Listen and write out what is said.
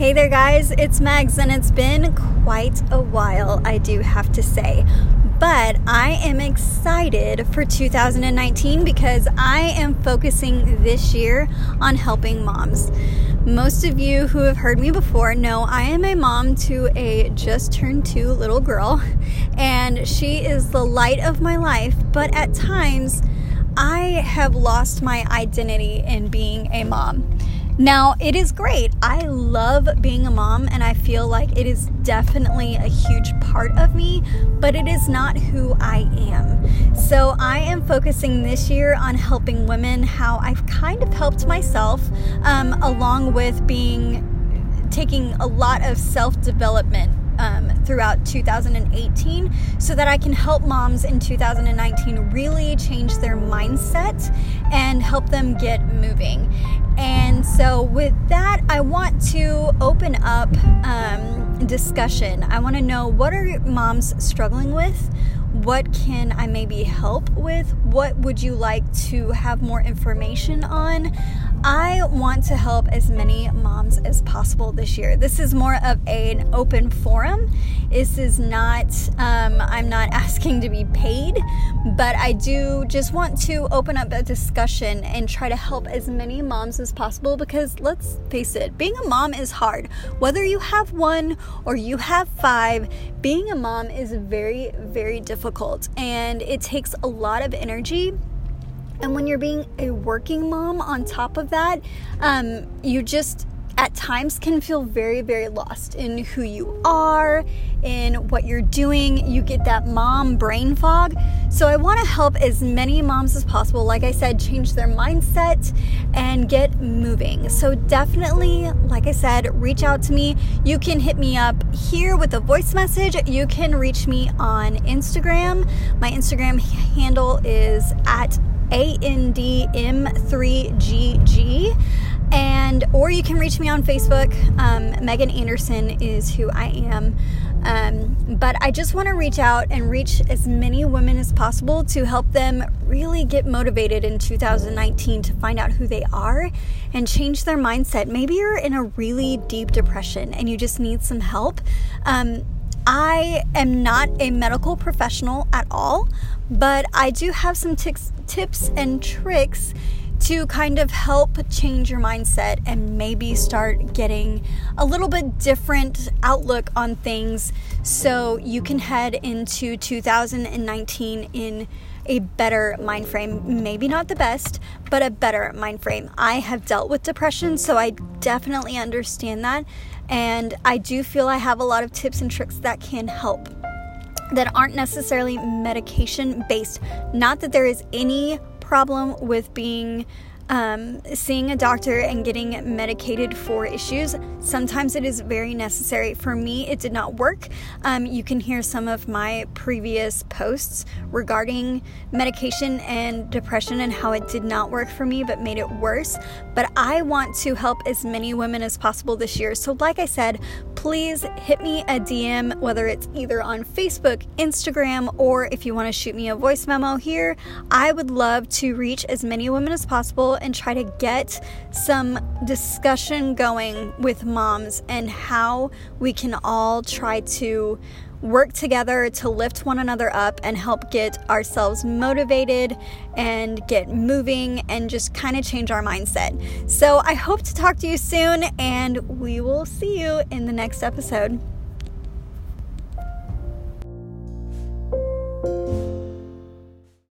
Hey there, guys, it's Megs, and it's been quite a while, I do have to say. But I am excited for 2019 because I am focusing this year on helping moms. Most of you who have heard me before know I am a mom to a just turned two little girl, and she is the light of my life, but at times I have lost my identity in being a mom. Now, it is great. I love being a mom, and I feel like it is definitely a huge part of me, but it is not who I am. So, I am focusing this year on helping women how I've kind of helped myself, um, along with being taking a lot of self development um, throughout 2018 so that I can help moms in 2019 really change their mindset and help them get moving. And so, with that, I want to open up um, discussion. I want to know what are moms struggling with? What can I maybe help with? What would you like to have more information on? I want to help as many moms as possible this year. This is more of an open forum. This is not, um, I'm not asking to be paid, but I do just want to open up a discussion and try to help as many moms as possible because let's face it, being a mom is hard. Whether you have one or you have five, being a mom is very, very difficult and it takes a lot of energy and when you're being a working mom on top of that, um, you just at times can feel very, very lost in who you are, in what you're doing. You get that mom brain fog. So, I want to help as many moms as possible, like I said, change their mindset and get moving. So, definitely, like I said, reach out to me. You can hit me up here with a voice message. You can reach me on Instagram. My Instagram handle is at ANDM3GG. And or you can reach me on Facebook. Um, Megan Anderson is who I am. Um, but I just want to reach out and reach as many women as possible to help them really get motivated in 2019 to find out who they are and change their mindset. Maybe you're in a really deep depression and you just need some help. Um, I am not a medical professional at all, but I do have some tics, tips and tricks to kind of help change your mindset and maybe start getting a little bit different outlook on things. So you can head into 2019 in a better mind frame. Maybe not the best but a better mind frame. I have dealt with depression so i definitely understand that and I do feel I have a lot of tips and tricks that can help that aren't necessarily medication based. Not that there is any problem with being um, seeing a doctor and getting medicated for issues. Sometimes it is very necessary. For me, it did not work. Um, you can hear some of my previous posts regarding medication and depression and how it did not work for me but made it worse. But I want to help as many women as possible this year. So, like I said, please hit me a DM, whether it's either on Facebook, Instagram, or if you want to shoot me a voice memo here. I would love to reach as many women as possible and try to get some discussion going with moms and how we can all try to work together to lift one another up and help get ourselves motivated and get moving and just kind of change our mindset. So, I hope to talk to you soon, and we will see you in the next episode.